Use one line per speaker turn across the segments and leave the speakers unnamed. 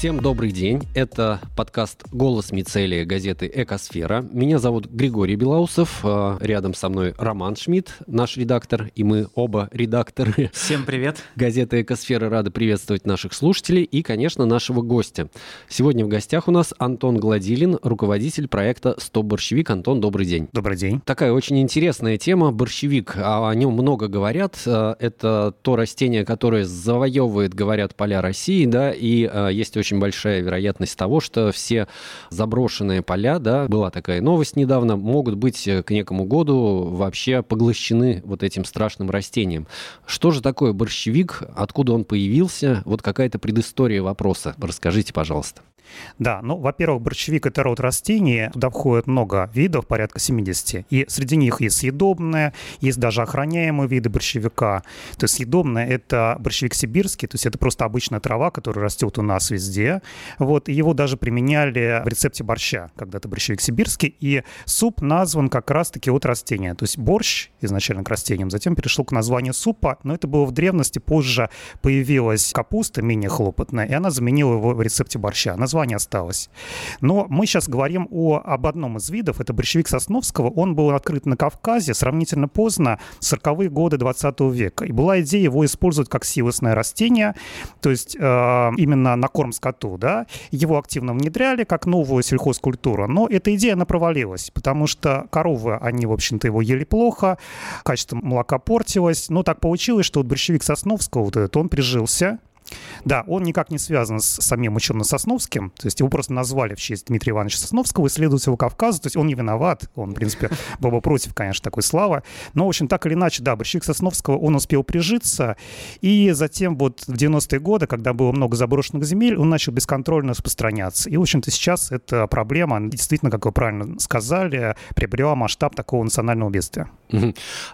Всем добрый день. Это подкаст «Голос Мицелия» газеты «Экосфера». Меня зовут Григорий Белоусов. А, рядом со мной Роман Шмидт, наш редактор, и мы оба редакторы.
Всем привет.
Газеты «Экосфера» рады приветствовать наших слушателей и, конечно, нашего гостя. Сегодня в гостях у нас Антон Гладилин, руководитель проекта «Стоп борщевик». Антон, добрый день.
Добрый день.
Такая очень интересная тема – борщевик. А о нем много говорят. А, это то растение, которое завоевывает, говорят, поля России, да, и есть очень большая вероятность того, что все заброшенные поля, да, была такая новость недавно, могут быть э, к некому году вообще поглощены вот этим страшным растением. Что же такое борщевик? Откуда он появился? Вот какая-то предыстория вопроса. Расскажите, пожалуйста.
Да, ну, во-первых, борщевик – это род растений. Туда входит много видов, порядка 70. И среди них есть съедобные, есть даже охраняемые виды борщевика. То есть съедобные – это борщевик сибирский, то есть это просто обычная трава, которая растет у нас везде. Вот, и его даже применяли в рецепте борща, когда-то борщевик сибирский. И суп назван как раз-таки от растения. То есть борщ изначально к растениям, затем перешел к названию супа, но это было в древности. Позже появилась капуста менее хлопотная, и она заменила его в рецепте борща. Название название осталось. Но мы сейчас говорим о, об одном из видов, это борщевик Сосновского. Он был открыт на Кавказе сравнительно поздно, 40-е годы 20 века. И была идея его использовать как силосное растение, то есть э, именно на корм скоту. Да? Его активно внедряли как новую сельхозкультуру. Но эта идея, она провалилась, потому что коровы, они, в общем-то, его ели плохо, качество молока портилось. Но так получилось, что вот борщевик Сосновского, вот этот, он прижился, да, он никак не связан с самим Учебно-Сосновским, то есть его просто назвали в честь Дмитрия Ивановича Сосновского, исследователя Кавказа, то есть он не виноват, он, в принципе, был бы против, конечно, такой славы, но, в общем, так или иначе, да, борщевик Сосновского, он успел прижиться, и затем вот в 90-е годы, когда было много заброшенных земель, он начал бесконтрольно распространяться, и, в общем-то, сейчас эта проблема, действительно, как вы правильно сказали, приобрела масштаб такого национального бедствия.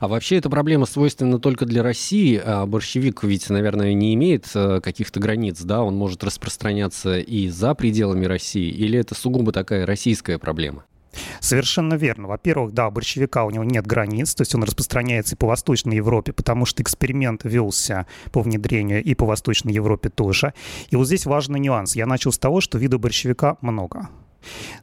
А вообще эта проблема свойственна только для России, а борщевик ведь, наверное, не имеет э, каких-то границ, да, он может распространяться и за пределами России, или это сугубо такая российская проблема?
Совершенно верно. Во-первых, да, борщевика у него нет границ, то есть он распространяется и по Восточной Европе, потому что эксперимент велся по внедрению и по Восточной Европе тоже. И вот здесь важный нюанс. Я начал с того, что видов борщевика много.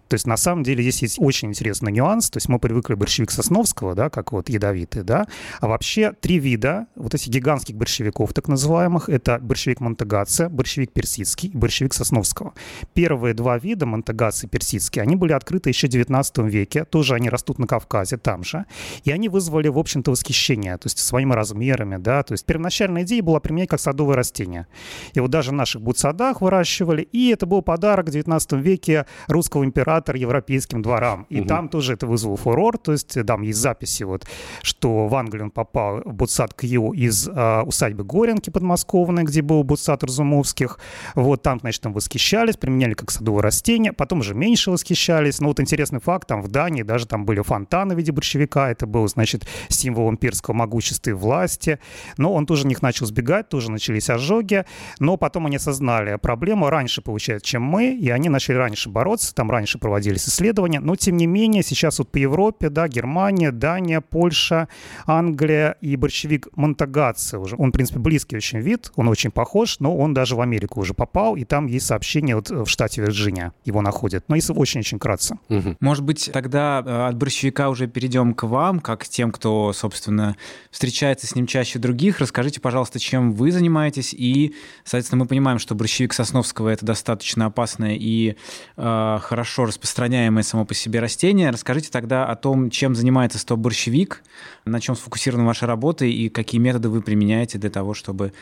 То есть на самом деле здесь есть очень интересный нюанс. То есть мы привыкли борщевик Сосновского, да, как вот ядовитый, да. А вообще три вида вот этих гигантских борщевиков, так называемых, это борщевик Монтегация, борщевик Персидский борщевик Сосновского. Первые два вида, Монтегация и Персидский, они были открыты еще в 19 веке. Тоже они растут на Кавказе, там же. И они вызвали, в общем-то, восхищение, то есть своими размерами, да. То есть первоначальная идея была применять как садовое растение. Вот даже в наших бутсадах выращивали. И это был подарок в 19 веке русскому русского императора европейским дворам. И угу. там тоже это вызвало фурор. То есть там есть записи, вот, что в Англию он попал в Бутсад Кью из э, усадьбы Горенки подмосковной, где был Бутсад Разумовских. Вот там, значит, там восхищались, применяли как садовое растение. Потом уже меньше восхищались. Но вот интересный факт, там в Дании даже там были фонтаны в виде борщевика. Это был, значит, символ имперского могущества и власти. Но он тоже них начал сбегать, тоже начались ожоги. Но потом они осознали проблему раньше, получается, чем мы, и они начали раньше бороться там раньше проводились исследования, но тем не менее сейчас вот по Европе, да, Германия, Дания, Польша, Англия и борщевик Монтагаци уже, он, в принципе, близкий очень вид, он очень похож, но он даже в Америку уже попал, и там есть сообщение вот в штате Вирджиния, его находят, но если очень-очень кратко.
Угу. Может быть, тогда э, от борщевика уже перейдем к вам, как к тем, кто, собственно, встречается с ним чаще других. Расскажите, пожалуйста, чем вы занимаетесь, и, соответственно, мы понимаем, что борщевик Сосновского — это достаточно опасное и э, хорошо распространяемое само по себе растение. Расскажите тогда о том, чем занимается стоп-борщевик, на чем сфокусирована ваша работа и какие методы вы применяете для того, чтобы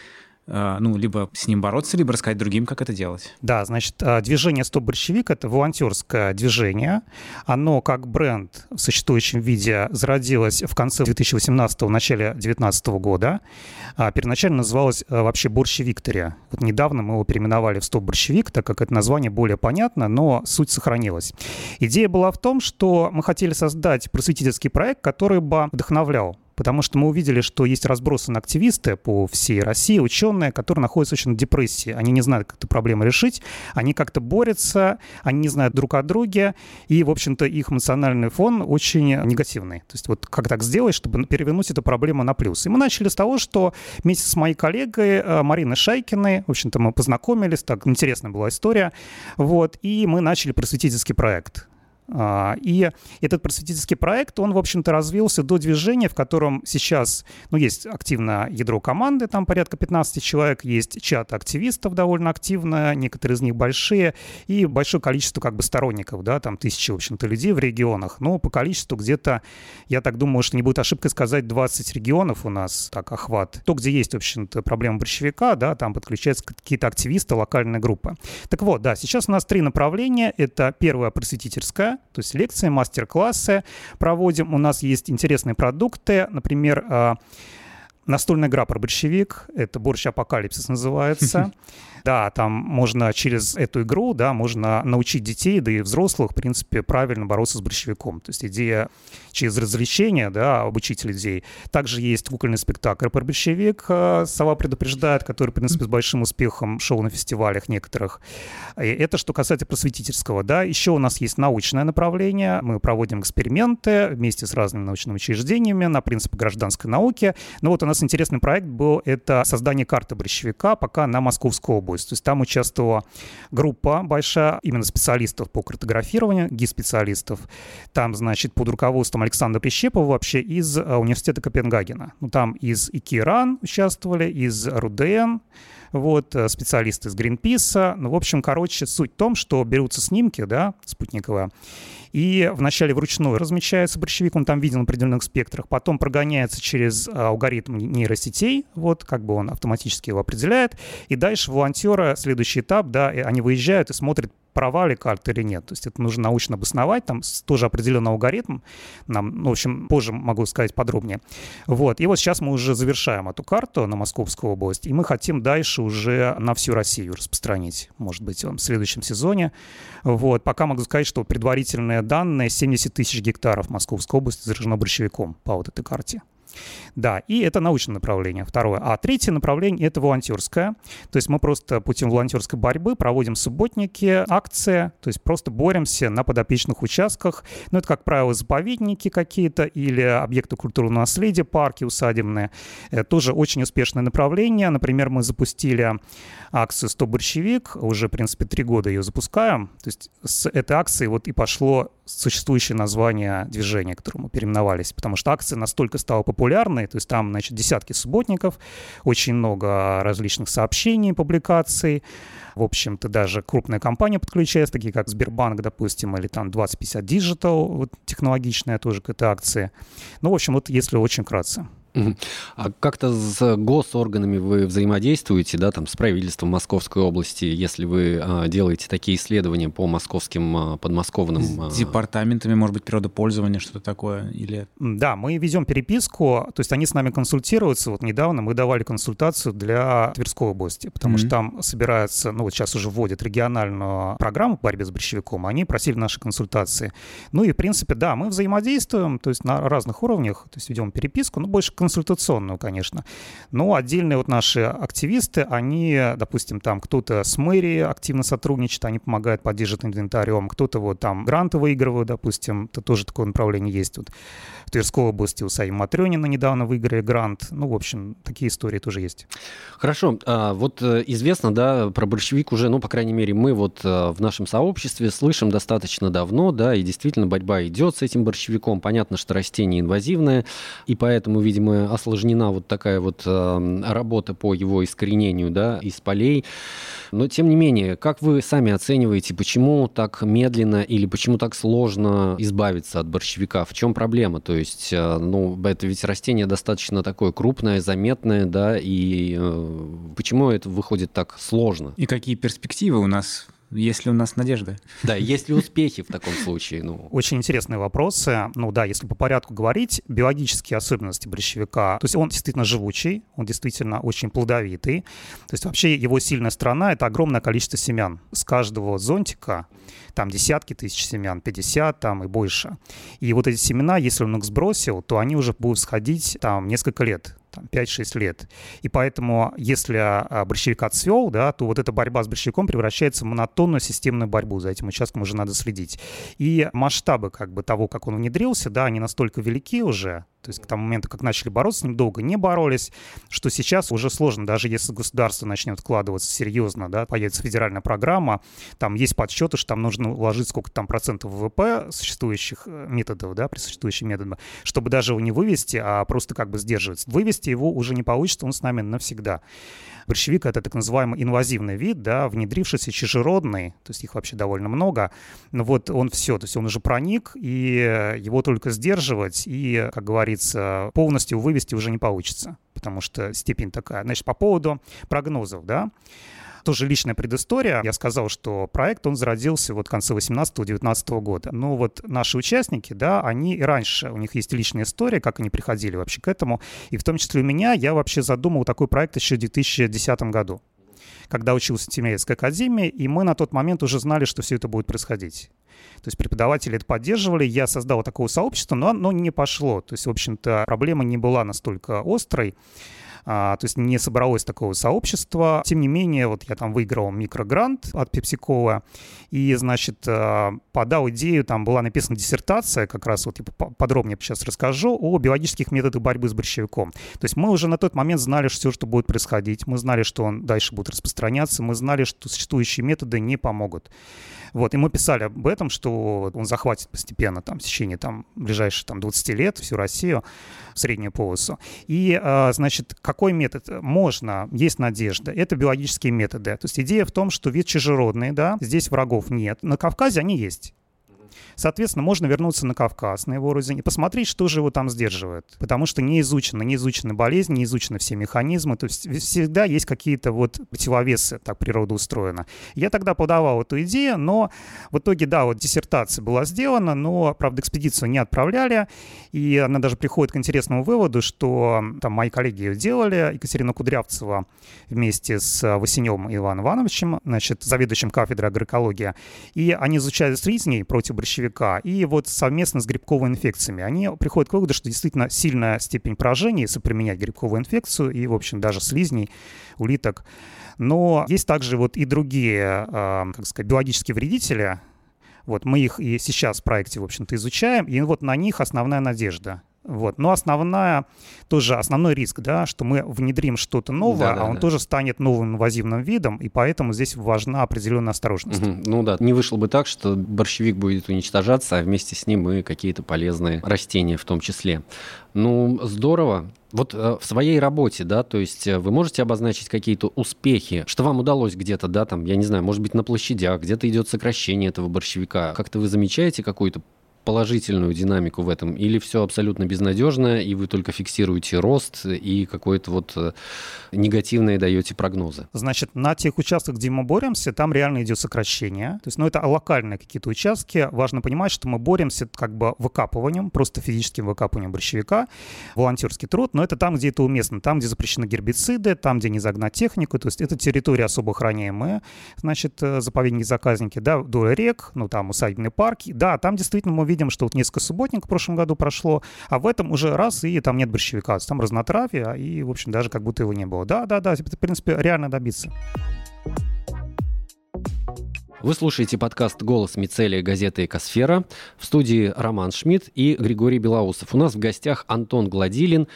ну, либо с ним бороться, либо рассказать другим, как это делать.
Да, значит, э, движение «Стоп большевик» — это волонтерское движение. Оно как бренд в существующем виде зародилось в конце 2018-го, начале 2019 года. А первоначально называлось э, вообще «Борщи Виктория». Вот недавно мы его переименовали в «Стоп борщевик», так как это название более понятно, но суть сохранилась. Идея была в том, что мы хотели создать просветительский проект, который бы вдохновлял потому что мы увидели, что есть разбросаны активисты по всей России, ученые, которые находятся очень в депрессии. Они не знают, как эту проблему решить, они как-то борются, они не знают друг о друге, и, в общем-то, их эмоциональный фон очень негативный. То есть вот как так сделать, чтобы перевернуть эту проблему на плюс. И мы начали с того, что вместе с моей коллегой э, Мариной Шайкиной, в общем-то, мы познакомились, так интересная была история, вот, и мы начали просветительский проект. А, и этот просветительский проект, он, в общем-то, развился до движения, в котором сейчас, ну, есть активное ядро команды, там порядка 15 человек, есть чат активистов довольно активно, некоторые из них большие, и большое количество как бы сторонников, да, там тысячи, в общем-то, людей в регионах. Но по количеству где-то, я так думаю, что не будет ошибкой сказать, 20 регионов у нас так охват. То, где есть, в общем-то, проблема борщевика, да, там подключаются какие-то активисты, локальные группы. Так вот, да, сейчас у нас три направления. Это первое просветительское, то есть лекции, мастер-классы проводим. У нас есть интересные продукты, например, а, настольная игра про большевик, это «Борщ Апокалипсис» называется. Да, там можно через эту игру, да, можно научить детей, да и взрослых, в принципе, правильно бороться с борщевиком. То есть идея через развлечение, да, обучить людей. Также есть кукольный спектакль про большевик э, «Сова предупреждает», который, в принципе, с большим успехом шел на фестивалях некоторых. И это что касается просветительского, да. Еще у нас есть научное направление. Мы проводим эксперименты вместе с разными научными учреждениями на принципе гражданской науки. Но вот у нас интересный проект был, это создание карты борщевика пока на Московскую область область. То есть там участвовала группа большая, именно специалистов по картографированию, гид-специалистов. Там, значит, под руководством Александра Прищепова вообще из э, университета Копенгагена. Ну, там из ИКИРАН участвовали, из РУДН, вот, э, специалисты из Гринписа. Ну, в общем, короче, суть в том, что берутся снимки, да, спутниковые, и вначале вручную размечается борщевик, он там виден в определенных спектрах, потом прогоняется через а, алгоритм нейросетей, вот, как бы он автоматически его определяет, и дальше волонтеры, следующий этап, да, они выезжают и смотрят права ли карты или нет. То есть это нужно научно обосновать, там тоже определенный алгоритм, нам, ну, в общем, позже могу сказать подробнее. Вот, и вот сейчас мы уже завершаем эту карту на Московскую область, и мы хотим дальше уже на всю Россию распространить, может быть, в следующем сезоне. Вот, пока могу сказать, что предварительные данные 70 тысяч гектаров Московской области заражено борщевиком по вот этой карте. Да, и это научное направление, второе. А третье направление — это волонтерское. То есть мы просто путем волонтерской борьбы проводим субботники, акции, то есть просто боремся на подопечных участках. Ну, это, как правило, заповедники какие-то или объекты культурного наследия, парки усадебные. Это тоже очень успешное направление. Например, мы запустили акцию «100 борщевик», уже, в принципе, три года ее запускаем. То есть с этой акции вот и пошло существующее название движения, которому переименовались, потому что акция настолько стала популярной, то есть там, значит, десятки субботников, очень много различных сообщений, публикаций, в общем-то, даже крупная компания подключается, такие как Сбербанк, допустим, или там 2050 Digital, вот технологичная тоже к этой акции. Ну, в общем, вот если очень кратко.
А как-то с госорганами вы взаимодействуете, да, там, с правительством Московской области, если вы а, делаете такие исследования по московским, а, подмосковным...
С а... департаментами, может быть, природопользования, что-то такое, или...
Да, мы ведем переписку, то есть они с нами консультируются. Вот недавно мы давали консультацию для Тверской области, потому mm-hmm. что там собирается, ну вот сейчас уже вводят региональную программу по борьбе с борщевиком, они просили наши консультации. Ну и, в принципе, да, мы взаимодействуем, то есть на разных уровнях, то есть ведем переписку, ну, больше консультационную, конечно. Но отдельные вот наши активисты, они, допустим, там кто-то с мэрией активно сотрудничает, они помогают поддерживать инвентарем, кто-то вот там гранты выигрывают, допустим, это тоже такое направление есть. Вот в Тверской области у Саи Матрёнина недавно выиграли грант. Ну, в общем, такие истории тоже есть.
Хорошо. А, вот э, известно, да, про большевик уже, ну, по крайней мере, мы вот э, в нашем сообществе слышим достаточно давно, да, и действительно борьба идет с этим борщевиком. Понятно, что растение инвазивное, и поэтому, видимо, осложнена вот такая вот э, работа по его искоренению да, из полей. Но, тем не менее, как вы сами оцениваете, почему так медленно или почему так сложно избавиться от борщевика? В чем проблема? То есть, э, ну, это ведь растение достаточно такое крупное, заметное, да, и э, почему это выходит так сложно?
И какие перспективы у нас Есть ли у нас надежда?
Да, есть ли успехи в таком случае? Ну.
Очень интересные вопросы. Ну да, если по порядку говорить, биологические особенности борщевика, то есть он действительно живучий, он действительно очень плодовитый. То есть вообще его сильная сторона — это огромное количество семян. С каждого зонтика там десятки тысяч семян, 50 там и больше. И вот эти семена, если он их сбросил, то они уже будут сходить там несколько лет там, 5-6 лет. И поэтому, если а, борщевик отцвел, да, то вот эта борьба с борщевиком превращается в монотонную системную борьбу. За этим участком уже надо следить. И масштабы как бы того, как он внедрился, да, они настолько велики уже, то есть к тому моменту, как начали бороться с ним, долго не боролись, что сейчас уже сложно, даже если государство начнет вкладываться серьезно, да, появится федеральная программа, там есть подсчеты, что там нужно вложить сколько там процентов ВВП существующих э, методов, да, при существующих методах, чтобы даже его не вывести, а просто как бы сдерживать. Вывести его уже не получится, он с нами навсегда. Борщевик — это так называемый инвазивный вид, да, внедрившийся чужеродный, то есть их вообще довольно много. Но вот он все, то есть он уже проник, и его только сдерживать, и, как говорится, полностью вывести уже не получится, потому что степень такая. Значит, по поводу прогнозов, да, тоже личная предыстория. Я сказал, что проект, он зародился вот в конце 18-19 года. Но вот наши участники, да, они и раньше, у них есть личная история, как они приходили вообще к этому. И в том числе у меня, я вообще задумал такой проект еще в 2010 году когда учился в Тимирязевской академии, и мы на тот момент уже знали, что все это будет происходить. То есть преподаватели это поддерживали, я создал такое сообщество, но оно не пошло. То есть, в общем-то, проблема не была настолько острой а, то есть не собралось такого сообщества. Тем не менее, вот я там выиграл микрогрант от PepsiCo, и, значит, а, подал идею, там была написана диссертация, как раз вот я подробнее сейчас расскажу, о биологических методах борьбы с борщевиком. То есть мы уже на тот момент знали все, что будет происходить, мы знали, что он дальше будет распространяться, мы знали, что существующие методы не помогут. Вот, и мы писали об этом, что он захватит постепенно там в течение там ближайших там 20 лет всю Россию, среднюю полосу. И, а, значит, какой метод можно? Есть надежда. Это биологические методы. То есть идея в том, что вид чужеродный, да, здесь врагов нет. На Кавказе они есть. Соответственно, можно вернуться на Кавказ, на его родине, и посмотреть, что же его там сдерживает. Потому что не изучено, не изучены болезни, не изучены все механизмы. То есть всегда есть какие-то вот противовесы, так природа устроена. Я тогда подавал эту идею, но в итоге, да, вот диссертация была сделана, но, правда, экспедицию не отправляли, и она даже приходит к интересному выводу, что там мои коллеги ее делали, Екатерина Кудрявцева вместе с Васенем Иваном Ивановичем, значит, заведующим кафедрой агроэкологии, и они изучали слизней против борщевика, и вот совместно с грибковыми инфекциями. Они приходят к выводу, что действительно сильная степень поражения, если применять грибковую инфекцию и, в общем, даже слизней, улиток. Но есть также вот и другие, э, как сказать, биологические вредители, вот мы их и сейчас в проекте, в общем-то, изучаем, и вот на них основная надежда. Вот. Но основная, тоже основной риск, да, что мы внедрим что-то новое, да, да, а он да. тоже станет новым инвазивным видом, и поэтому здесь важна определенная осторожность.
Угу. Ну да, не вышло бы так, что борщевик будет уничтожаться, а вместе с ним и какие-то полезные растения в том числе. Ну, здорово. Вот э, в своей работе, да, то есть э, вы можете обозначить какие-то успехи, что вам удалось где-то, да, там, я не знаю, может быть, на площадях, где-то идет сокращение этого борщевика. Как-то вы замечаете какую-то положительную динамику в этом, или все абсолютно безнадежно, и вы только фиксируете рост и какое-то вот э, негативное даете прогнозы?
Значит, на тех участках, где мы боремся, там реально идет сокращение. То есть, ну, это локальные какие-то участки. Важно понимать, что мы боремся как бы выкапыванием, просто физическим выкапыванием борщевика, волонтерский труд, но это там, где это уместно, там, где запрещены гербициды, там, где не загнать технику, то есть это территория особо охраняемая, значит, э, заповедники-заказники, да, вдоль рек, ну, там усадебные парки, да, там действительно мы видим, что вот несколько субботник в прошлом году прошло, а в этом уже раз, и там нет борщевика, там разнотравие, и, в общем, даже как будто его не было. Да, да, да, это, в принципе, реально добиться.
Вы слушаете подкаст «Голос Мицелия» газеты «Экосфера». В студии Роман Шмидт и Григорий Белоусов. У нас в гостях Антон Гладилин,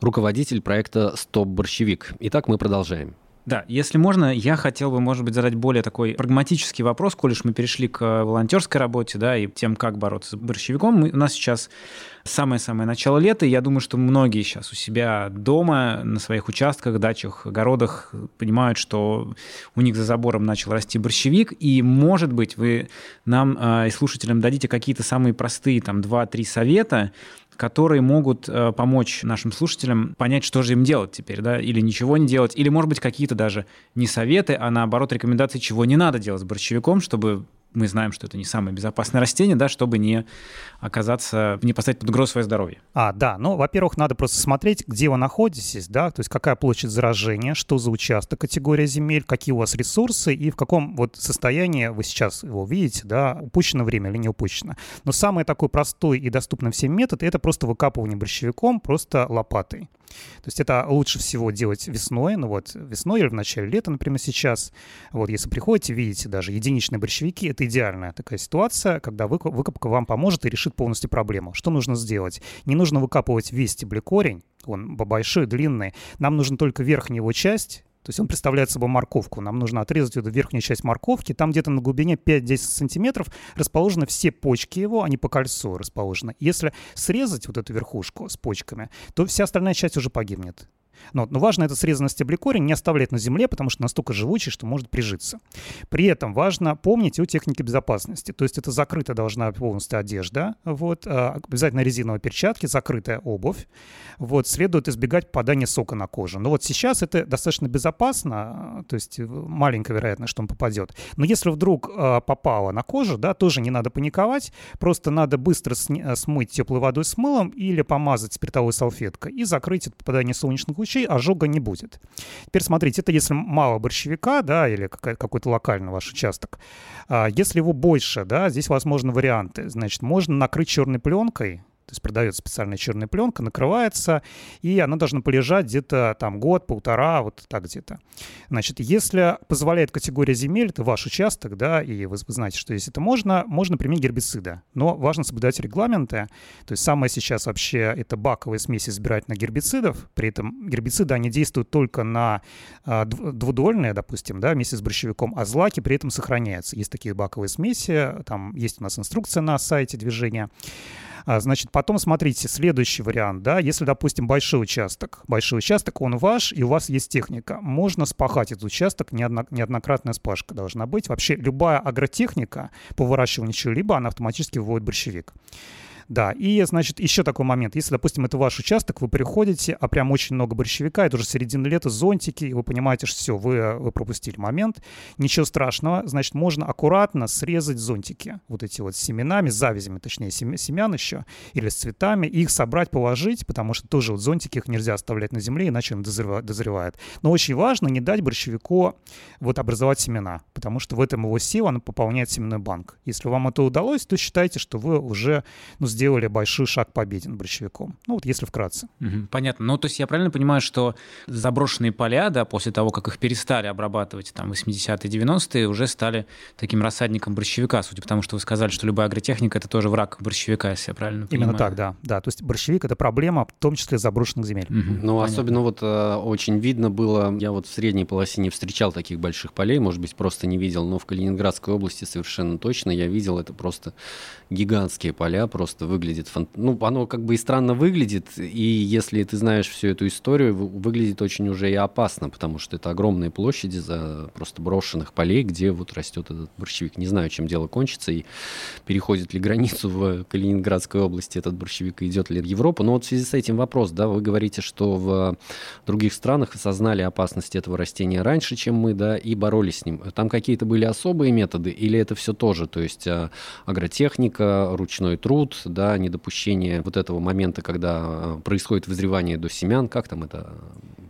руководитель проекта «Стоп борщевик». Итак, мы продолжаем.
Да, если можно, я хотел бы, может быть, задать более такой прагматический вопрос, коль уж мы перешли к волонтерской работе, да, и тем, как бороться с борщевиком. Мы, у нас сейчас самое-самое начало лета. Я думаю, что многие сейчас у себя дома, на своих участках, дачах, огородах понимают, что у них за забором начал расти борщевик. И, может быть, вы нам э, и слушателям дадите какие-то самые простые, там, 2-3 совета, которые могут э, помочь нашим слушателям понять, что же им делать теперь, да, или ничего не делать, или, может быть, какие-то даже не советы, а наоборот рекомендации, чего не надо делать с борщевиком, чтобы мы знаем, что это не самое безопасное растение, да, чтобы не оказаться, не поставить под угрозу свое здоровье.
А, да, ну, во-первых, надо просто смотреть, где вы находитесь, да, то есть какая площадь заражения, что за участок, категория земель, какие у вас ресурсы и в каком вот состоянии вы сейчас его видите, да, упущено время или не упущено. Но самый такой простой и доступный всем метод — это просто выкапывание борщевиком, просто лопатой. То есть это лучше всего делать весной, ну вот весной или в начале лета, например, сейчас. Вот если приходите, видите даже единичные борщевики, это идеальная такая ситуация, когда выкопка вам поможет и решит полностью проблему. Что нужно сделать? Не нужно выкапывать весь стеблекорень, он большой, длинный. Нам нужно только верхнюю его часть, то есть он представляет собой морковку. Нам нужно отрезать эту верхнюю часть морковки. Там где-то на глубине 5-10 сантиметров расположены все почки его, они по кольцу расположены. Если срезать вот эту верхушку с почками, то вся остальная часть уже погибнет. Но, но важно это срезанный стеблекорень не оставлять на земле, потому что настолько живучий, что может прижиться. При этом важно помнить о технике безопасности. То есть это закрытая должна полностью одежда, вот, а, обязательно резиновые перчатки, закрытая обувь. Вот, следует избегать попадания сока на кожу. Но вот сейчас это достаточно безопасно, то есть маленькая вероятность, что он попадет. Но если вдруг э, попало на кожу, да, тоже не надо паниковать, просто надо быстро смыть теплой водой с мылом или помазать спиртовой салфеткой и закрыть от попадания солнечных лучей случае ожога не будет. Теперь смотрите, это если мало борщевика, да, или какой-то локальный ваш участок. А если его больше, да, здесь возможны варианты. Значит, можно накрыть черной пленкой, то есть продается специальная черная пленка, накрывается, и она должна полежать где-то там год, полтора, вот так где-то. Значит, если позволяет категория земель, это ваш участок, да, и вы, вы знаете, что если это можно, можно применить гербициды. Но важно соблюдать регламенты. То есть самое сейчас вообще это баковые смеси избирательных гербицидов. При этом гербициды, они действуют только на а, двудольные, допустим, да, вместе с борщевиком, а злаки при этом сохраняются. Есть такие баковые смеси, там есть у нас инструкция на сайте движения. А, значит, потом смотрите, следующий вариант, да, если, допустим, большой участок, большой участок, он ваш, и у вас есть техника, можно спахать этот участок, неодно, неоднократная спашка должна быть. Вообще любая агротехника по выращиванию чего-либо, она автоматически выводит борщевик. Да, и, значит, еще такой момент. Если, допустим, это ваш участок, вы приходите, а прям очень много борщевика, это уже середина лета, зонтики, и вы понимаете, что все, вы, вы пропустили момент. Ничего страшного, значит, можно аккуратно срезать зонтики, вот эти вот с семенами, с завязями, точнее, семян еще, или с цветами, их собрать, положить, потому что тоже вот зонтики их нельзя оставлять на земле, иначе он дозревает. Но очень важно не дать борщевику вот образовать семена, потому что в этом его сила, она пополняет семенной банк. Если вам это удалось, то считайте, что вы уже ну, сделали большой шаг победен борщевиком. Ну вот если вкратце.
Угу, понятно. Ну то есть я правильно понимаю, что заброшенные поля, да, после того, как их перестали обрабатывать там 80-е, 90-е, уже стали таким рассадником борщевика, судя по тому, что вы сказали, что любая агротехника — это тоже враг борщевика, если я правильно
понимаю. Именно так, да. да. То есть борщевик — это проблема, в том числе заброшенных земель. Угу,
ну, понятно. особенно вот э, очень видно было, я вот в средней полосе не встречал таких больших полей, может быть, просто не видел, но в Калининградской области совершенно точно я видел, это просто гигантские поля, просто выглядит, фан... ну, оно как бы и странно выглядит, и если ты знаешь всю эту историю, выглядит очень уже и опасно, потому что это огромные площади за просто брошенных полей, где вот растет этот борщевик. Не знаю, чем дело кончится, и переходит ли границу в Калининградской области этот борщевик, и идет ли в Европу. Но вот в связи с этим вопрос, да, вы говорите, что в других странах осознали опасность этого растения раньше, чем мы, да, и боролись с ним. Там какие-то были особые методы, или это все тоже, то есть а, агротехника, ручной труд, да, недопущение вот этого момента, когда э, происходит вызревание до семян. Как там это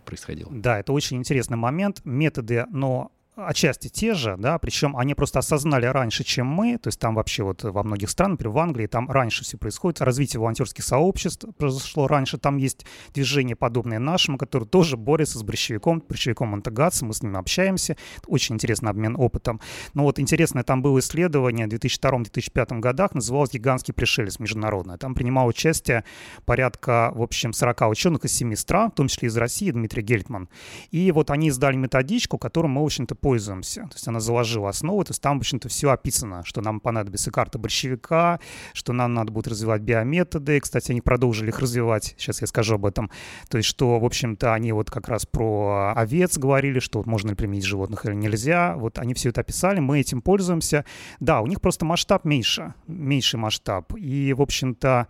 происходило?
Да, это очень интересный момент. Методы, но отчасти те же, да, причем они просто осознали раньше, чем мы, то есть там вообще вот во многих странах, например, в Англии, там раньше все происходит, развитие волонтерских сообществ произошло раньше, там есть движение подобное нашему, которое тоже борется с борщевиком, борщевиком Монтегатса, мы с ним общаемся, очень интересный обмен опытом. Но вот интересное, там было исследование в 2002-2005 годах, называлось «Гигантский пришелец» международное. Там принимал участие порядка, в общем, 40 ученых из 7 стран, в том числе из России, Дмитрий Гельтман. И вот они издали методичку, которую мы, в общем-то, пользуемся. То есть она заложила основу, то есть там, в общем-то, все описано, что нам понадобится карта борщевика, что нам надо будет развивать биометоды. Кстати, они продолжили их развивать, сейчас я скажу об этом. То есть, что, в общем-то, они вот как раз про овец говорили, что вот можно ли применить животных или нельзя. Вот они все это описали, мы этим пользуемся. Да, у них просто масштаб меньше, меньший масштаб. И, в общем-то,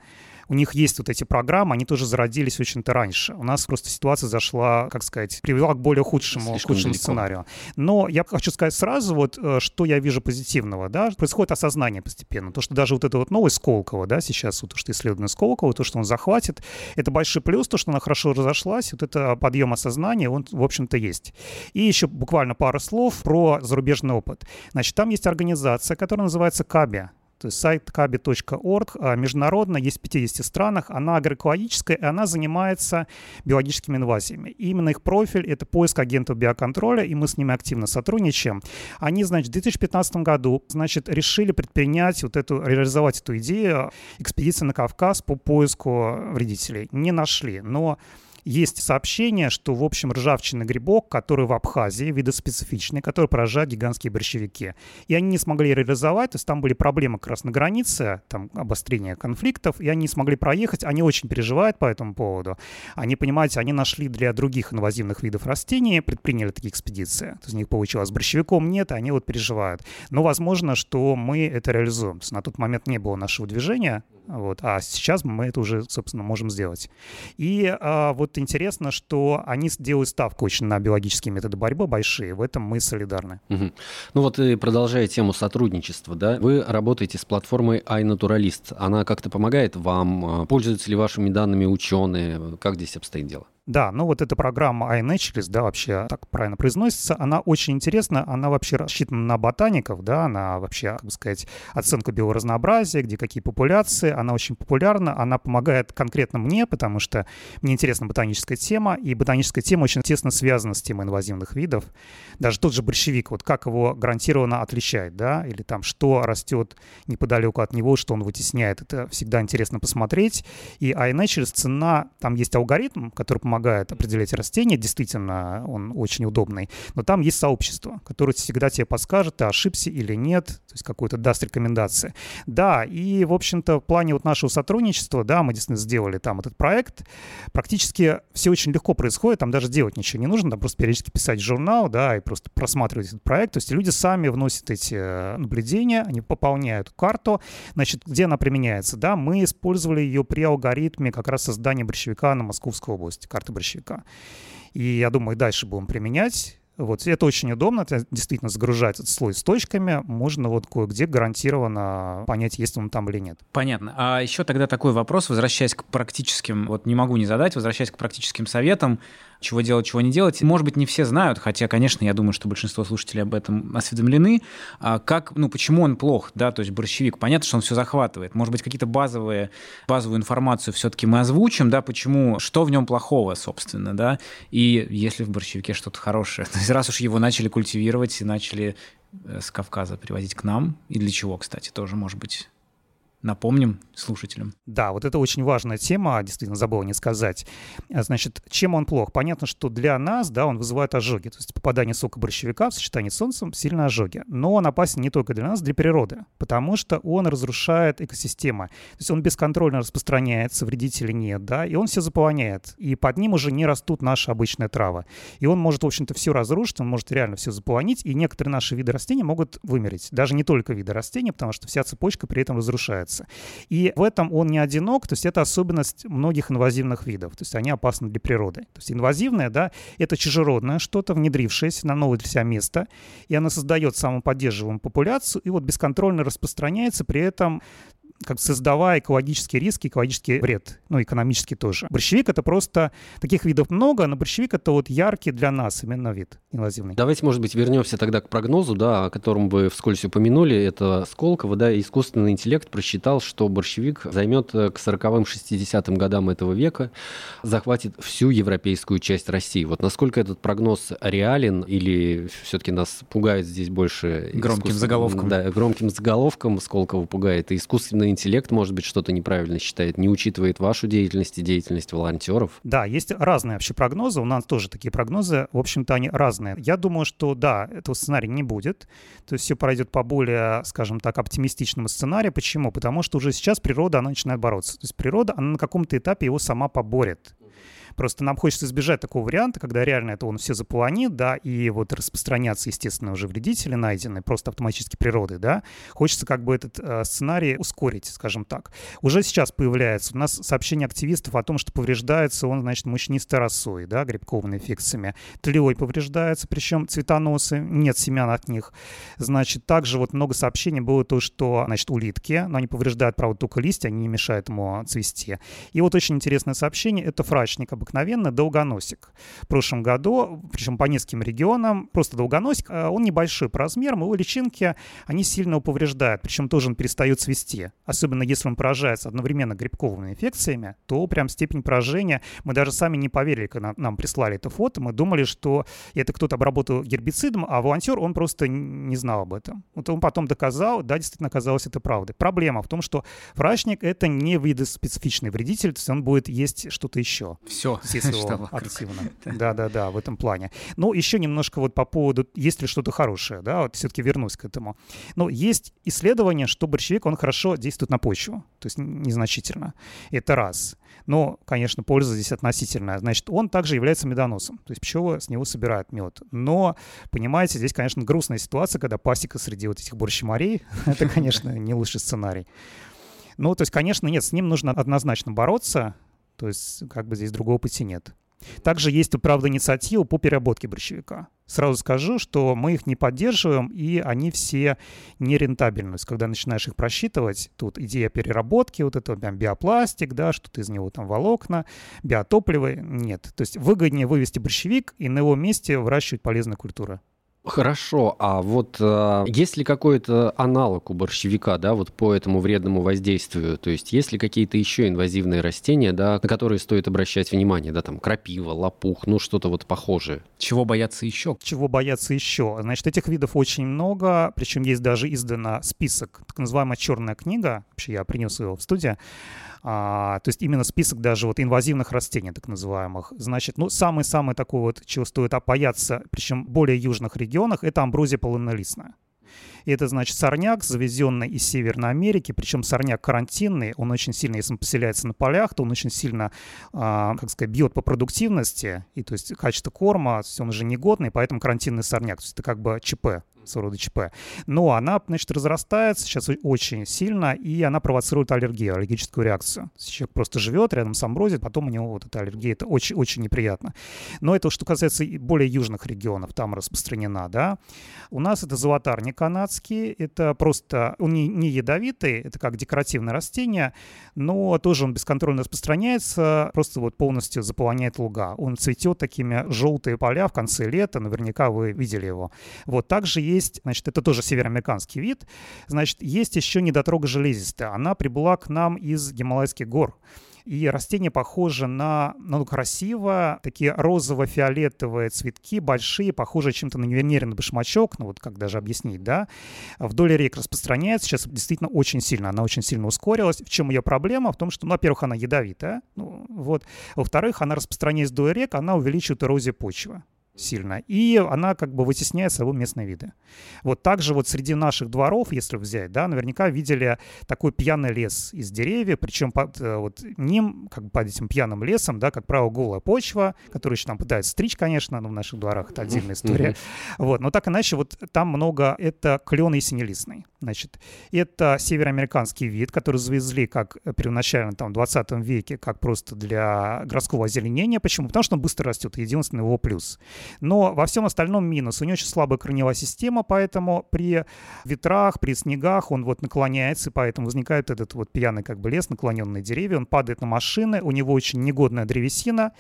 у них есть вот эти программы, они тоже зародились очень-то раньше. У нас просто ситуация зашла, как сказать, привела к более худшему, худшему сценарию. Но я хочу сказать сразу, вот, э, что я вижу позитивного, да, происходит осознание постепенно. То, что даже вот это вот новый Сколково, да, сейчас вот то, что исследовано Сколково, то, что он захватит, это большой плюс, то, что она хорошо разошлась, вот это подъем осознания, он, в общем-то, есть. И еще буквально пару слов про зарубежный опыт. Значит, там есть организация, которая называется КАБИ, то есть сайт kabi.org а, международно, есть в 50 странах, она агроэкологическая, и она занимается биологическими инвазиями. И именно их профиль — это поиск агентов биоконтроля, и мы с ними активно сотрудничаем. Они, значит, в 2015 году, значит, решили предпринять вот эту, реализовать эту идею экспедиции на Кавказ по поиску вредителей. Не нашли, но есть сообщение, что, в общем, ржавчинный грибок, который в Абхазии, видоспецифичный, который поражает гигантские борщевики. И они не смогли реализовать, то есть там были проблемы как раз на границе, там обострение конфликтов, и они не смогли проехать. Они очень переживают по этому поводу. Они, понимаете, они нашли для других инвазивных видов растений, предприняли такие экспедиции. То есть у них получилось. Борщевиком нет, они вот переживают. Но возможно, что мы это реализуем. То есть на тот момент не было нашего движения, вот, а сейчас мы это уже, собственно, можем сделать. И а, вот интересно, что они делают ставку очень на биологические методы борьбы большие. В этом мы солидарны.
Угу. Ну вот и продолжая тему сотрудничества, да, вы работаете с платформой iNaturalist. Она как-то помогает вам? А, пользуются ли вашими данными ученые? Как здесь обстоит дело?
Да, ну вот эта программа iNaturalist, да, вообще так правильно произносится, она очень интересна, она вообще рассчитана на ботаников, да, на вообще, как бы сказать, оценку биоразнообразия, где какие популяции, она очень популярна, она помогает конкретно мне, потому что мне интересна ботаническая тема, и ботаническая тема очень тесно связана с темой инвазивных видов. Даже тот же борщевик, вот как его гарантированно отличать, да, или там что растет неподалеку от него, что он вытесняет, это всегда интересно посмотреть. И iNaturalist цена, там есть алгоритм, который помогает помогает определять растения, действительно, он очень удобный, но там есть сообщество, которое всегда тебе подскажет, ты ошибся или нет, то есть какую-то даст рекомендации. Да, и, в общем-то, в плане вот нашего сотрудничества, да, мы действительно сделали там этот проект, практически все очень легко происходит, там даже делать ничего не нужно, там просто периодически писать журнал, да, и просто просматривать этот проект, то есть люди сами вносят эти э, наблюдения, они пополняют карту, значит, где она применяется, да, мы использовали ее при алгоритме как раз создания борщевика на Московской области, карты борщевика. И я думаю, дальше будем применять. Вот, это очень удобно, это действительно загружать этот слой с точками, можно вот кое-где гарантированно понять, есть он там или нет.
Понятно. А еще тогда такой вопрос, возвращаясь к практическим, вот не могу не задать, возвращаясь к практическим советам, чего делать, чего не делать. Может быть, не все знают, хотя, конечно, я думаю, что большинство слушателей об этом осведомлены. А как, ну, почему он плох, да, то есть борщевик, понятно, что он все захватывает. Может быть, какие-то базовые, базовую информацию все-таки мы озвучим, да, почему, что в нем плохого, собственно, да, и если в борщевике что-то хорошее. То есть раз уж его начали культивировать и начали э, с Кавказа привозить к нам, и для чего, кстати, тоже, может быть, напомним слушателям.
Да, вот это очень важная тема, действительно забыл не сказать. Значит, чем он плох? Понятно, что для нас, да, он вызывает ожоги, то есть попадание сока борщевика в сочетании с солнцем сильно ожоги. Но он опасен не только для нас, для природы, потому что он разрушает экосистемы. То есть он бесконтрольно распространяется, вредителей нет, да, и он все заполоняет. И под ним уже не растут наши обычные травы. И он может, в общем-то, все разрушить, он может реально все заполонить, и некоторые наши виды растений могут вымереть. Даже не только виды растений, потому что вся цепочка при этом разрушается развивается. И в этом он не одинок, то есть это особенность многих инвазивных видов, то есть они опасны для природы. То есть инвазивное, да, это чужеродное что-то, внедрившееся на новое для себя место, и оно создает самоподдерживаемую популяцию и вот бесконтрольно распространяется, при этом как создавая экологические риски, экологический вред, ну, экономический тоже. Борщевик — это просто... Таких видов много, но борщевик — это вот яркий для нас именно вид инвазивный.
Давайте, может быть, вернемся тогда к прогнозу, да, о котором вы вскользь упомянули. Это Сколково, да, искусственный интеллект просчитал, что борщевик займет э, к 40-м, 60-м годам этого века, захватит всю европейскую часть России. Вот насколько этот прогноз реален или все-таки нас пугает здесь больше...
Громким заголовком.
Да, громким заголовком Сколково пугает и искусственный интеллект, может быть, что-то неправильно считает, не учитывает вашу деятельность и деятельность волонтеров?
Да, есть разные вообще прогнозы. У нас тоже такие прогнозы. В общем-то, они разные. Я думаю, что да, этого сценария не будет. То есть все пройдет по более, скажем так, оптимистичному сценарию. Почему? Потому что уже сейчас природа, она начинает бороться. То есть природа, она на каком-то этапе его сама поборет. Просто нам хочется избежать такого варианта, когда реально это он все запланит, да, и вот распространяться, естественно, уже вредители найдены просто автоматически природой, да. Хочется как бы этот э, сценарий ускорить, скажем так. Уже сейчас появляется у нас сообщение активистов о том, что повреждается он, значит, мучнистой росой, да, грибковыми инфекциями. Тлей повреждается, причем цветоносы, нет семян от них. Значит, также вот много сообщений было то, что, значит, улитки, но они повреждают, правда, только листья, они не мешают ему цвести. И вот очень интересное сообщение, это фрачник, обыкновенно долгоносик. В прошлом году, причем по нескольким регионам, просто долгоносик, а он небольшой по размерам, его личинки, они сильно его повреждают, причем тоже он перестает цвести. Особенно если он поражается одновременно грибковыми инфекциями, то прям степень поражения, мы даже сами не поверили, когда нам прислали это фото, мы думали, что это кто-то обработал гербицидом, а волонтер, он просто не знал об этом. Вот он потом доказал, да, действительно оказалось это правдой. Проблема в том, что врачник — это не видоспецифичный вредитель, то есть он будет есть что-то еще.
Все,
все, здесь его активно. Да-да-да, в этом плане. Ну, еще немножко вот по поводу, есть ли что-то хорошее, да, вот все-таки вернусь к этому. Но есть исследование, что борщевик, он хорошо действует на почву, то есть незначительно. Это раз. Но, конечно, польза здесь относительная. Значит, он также является медоносом. То есть пчелы с него собирают мед. Но, понимаете, здесь, конечно, грустная ситуация, когда пасека среди вот этих борщемарей. Это, конечно, не лучший сценарий. Ну, то есть, конечно, нет, с ним нужно однозначно бороться. То есть как бы здесь другого пути нет. Также есть, правда, инициатива по переработке борщевика. Сразу скажу, что мы их не поддерживаем, и они все нерентабельны. То есть, когда начинаешь их просчитывать, тут идея переработки, вот это прям биопластик, да, что-то из него там волокна, биотопливо, нет. То есть выгоднее вывести борщевик и на его месте выращивать полезные культуры.
Хорошо, а вот э, есть ли какой-то аналог у борщевика, да, вот по этому вредному воздействию? То есть есть ли какие-то еще инвазивные растения, да, на которые стоит обращать внимание, да, там крапива, лопух, ну что-то вот похожее?
Чего бояться еще?
Чего бояться еще? Значит, этих видов очень много, причем есть даже издана список, так называемая черная книга, вообще я принес его в студию, а, то есть именно список даже вот инвазивных растений, так называемых. Значит, ну, самый-самый такой вот, чего стоит опояться, причем в более южных регионах, это амброзия полынолистная. И это значит сорняк, завезенный из Северной Америки, причем сорняк карантинный, он очень сильно, если он поселяется на полях, то он очень сильно, а, как сказать, бьет по продуктивности, и то есть качество корма, то есть он уже негодный, поэтому карантинный сорняк, то есть это как бы ЧП своего рода ЧП. Но она, значит, разрастается сейчас очень сильно, и она провоцирует аллергию, аллергическую реакцию. Человек просто живет рядом с амброзией, потом у него вот эта аллергия, это очень-очень неприятно. Но это что касается более южных регионов, там распространена, да. У нас это золотарник канадский, это просто, он не, не ядовитый, это как декоративное растение, но тоже он бесконтрольно распространяется, просто вот полностью заполоняет луга. Он цветет такими желтые поля в конце лета, наверняка вы видели его. Вот также значит, это тоже североамериканский вид, значит, есть еще недотрога железистая. Она прибыла к нам из Гималайских гор. И растение похоже на, ну, красиво, такие розово-фиолетовые цветки, большие, похожие чем-то на неверный башмачок, ну вот как даже объяснить, да. Вдоль рек распространяется, сейчас действительно очень сильно, она очень сильно ускорилась. В чем ее проблема? В том, что, ну, во-первых, она ядовитая, ну, вот. Во-вторых, она распространяясь вдоль рек, она увеличивает эрозию почвы сильно. И она как бы вытесняет собой местные виды. Вот также вот среди наших дворов, если взять, да, наверняка видели такой пьяный лес из деревьев, причем под э, вот ним, как бы под этим пьяным лесом, да, как правило, голая почва, которую еще там пытаются стричь, конечно, но в наших дворах это отдельная история. Вот, но так иначе вот там много, это клен синелистный. Значит, это североамериканский вид, который завезли как первоначально там в 20 веке, как просто для городского озеленения. Почему? Потому что он быстро растет, единственный его плюс. Но во всем остальном минус. У него очень слабая корневая система, поэтому при ветрах, при снегах он вот наклоняется, и поэтому возникает этот вот пьяный как бы лес, наклоненные деревья, он падает на машины, у него очень негодная древесина,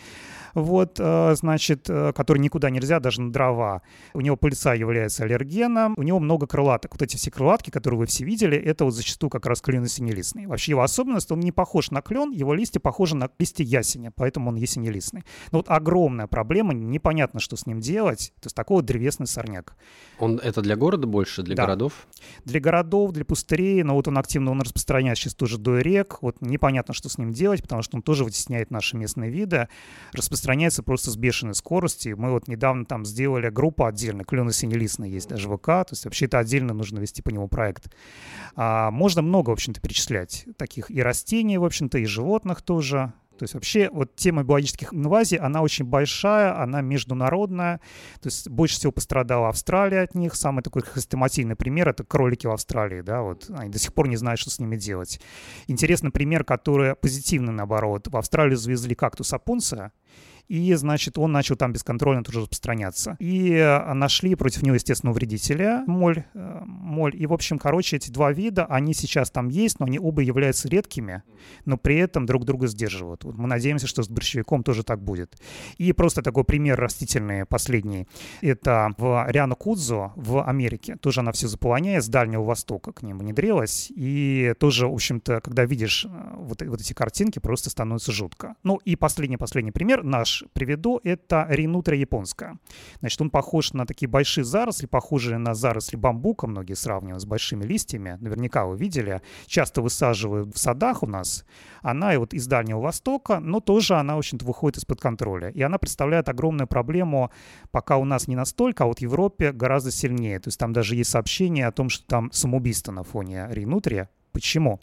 вот, э, значит, э, который никуда нельзя, даже на дрова. У него пыльца является аллергеном, у него много крылаток. Вот эти все крылатки, которые вы все видели, это вот зачастую как раз клен ясенелистный. Вообще его особенность, он не похож на клен, его листья похожи на листья ясеня, поэтому он ясенелистный. Но вот огромная проблема, непонятно, что что с ним делать. То есть такой вот древесный сорняк.
Он это для города больше, для
да.
городов?
Для городов, для пустырей, но вот он активно он распространяется сейчас тоже до рек. Вот непонятно, что с ним делать, потому что он тоже вытесняет наши местные виды. Распространяется просто с бешеной скоростью. Мы вот недавно там сделали группу отдельно, клено-синелистная есть даже ВК, то есть вообще это отдельно нужно вести по нему проект. А, можно много, в общем-то, перечислять таких и растений, в общем-то, и животных тоже. То есть вообще вот тема биологических инвазий, она очень большая, она международная. То есть больше всего пострадала Австралия от них. Самый такой хрестоматийный пример — это кролики в Австралии. Да, вот они до сих пор не знают, что с ними делать. Интересный пример, который позитивный, наоборот. В Австралию завезли кактус апунса, и, значит, он начал там бесконтрольно тоже распространяться. И э, нашли против него, естественно, вредителя, моль, э, моль. И, в общем, короче, эти два вида, они сейчас там есть, но они оба являются редкими, но при этом друг друга сдерживают. Вот мы надеемся, что с борщевиком тоже так будет. И просто такой пример растительный последний. Это в Риану Кудзо в Америке. Тоже она все заполоняет, с Дальнего Востока к ним внедрилась. И тоже, в общем-то, когда видишь э, вот, вот эти картинки, просто становится жутко. Ну и последний-последний пример наш приведу, это ринутра японская. Значит, он похож на такие большие заросли, похожие на заросли бамбука, многие сравнивают с большими листьями. Наверняка вы видели. Часто высаживают в садах у нас. Она и вот из Дальнего Востока, но тоже она, в общем-то, выходит из-под контроля. И она представляет огромную проблему, пока у нас не настолько, а вот в Европе гораздо сильнее. То есть там даже есть сообщение о том, что там самоубийство на фоне ринутрия. Почему?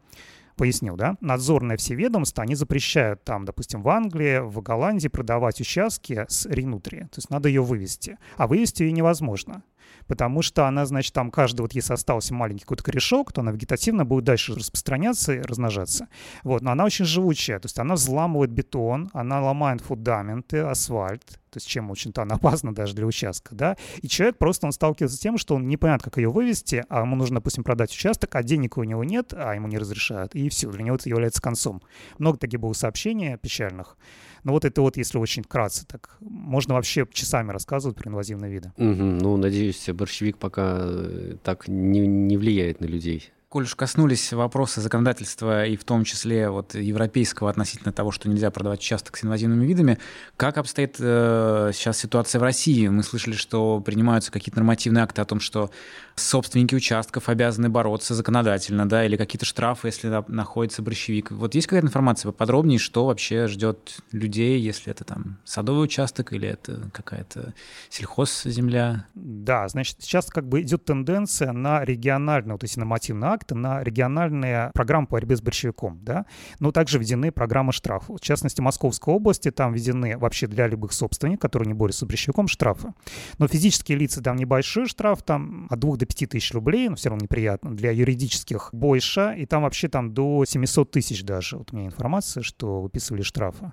Пояснил, да, надзорные все ведомства, они запрещают там, допустим, в Англии, в Голландии продавать участки с ренутри. То есть надо ее вывести. А вывести ее невозможно потому что она, значит, там каждый, вот если остался маленький какой-то корешок, то она вегетативно будет дальше распространяться и размножаться. Вот, но она очень живучая, то есть она взламывает бетон, она ломает фундаменты, асфальт, то есть чем, очень-то она опасна даже для участка, да, и человек просто, он сталкивается с тем, что он не понимает, как ее вывести, а ему нужно, допустим, продать участок, а денег у него нет, а ему не разрешают, и все, для него это является концом. Много таких было сообщений печальных, но вот это вот, если очень вкратце, так можно вообще часами рассказывать про инвазивные виды.
Угу, ну, надеюсь, борщевик пока э, так не, не влияет на людей.
Коль уж коснулись вопроса законодательства и в том числе вот европейского относительно того, что нельзя продавать участок с инвазивными видами, как обстоит э, сейчас ситуация в России? Мы слышали, что принимаются какие-то нормативные акты о том, что собственники участков обязаны бороться законодательно, да, или какие-то штрафы, если находится борщевик. Вот есть какая-то информация поподробнее, что вообще ждет людей, если это там садовый участок или это какая-то сельхозземля?
Да, значит, сейчас как бы идет тенденция на региональные вот эти нормативные акты, на региональные программы по борьбе с борщевиком, да, но также введены программы штрафов. В частности, Московской области там введены вообще для любых собственников, которые не борются с борщевиком, штрафы. Но физические лица там небольшой штраф, там от 2 до 5 тысяч рублей, но все равно неприятно. Для юридических больше, и там вообще там до 700 тысяч даже. Вот у меня информация, что выписывали штрафы.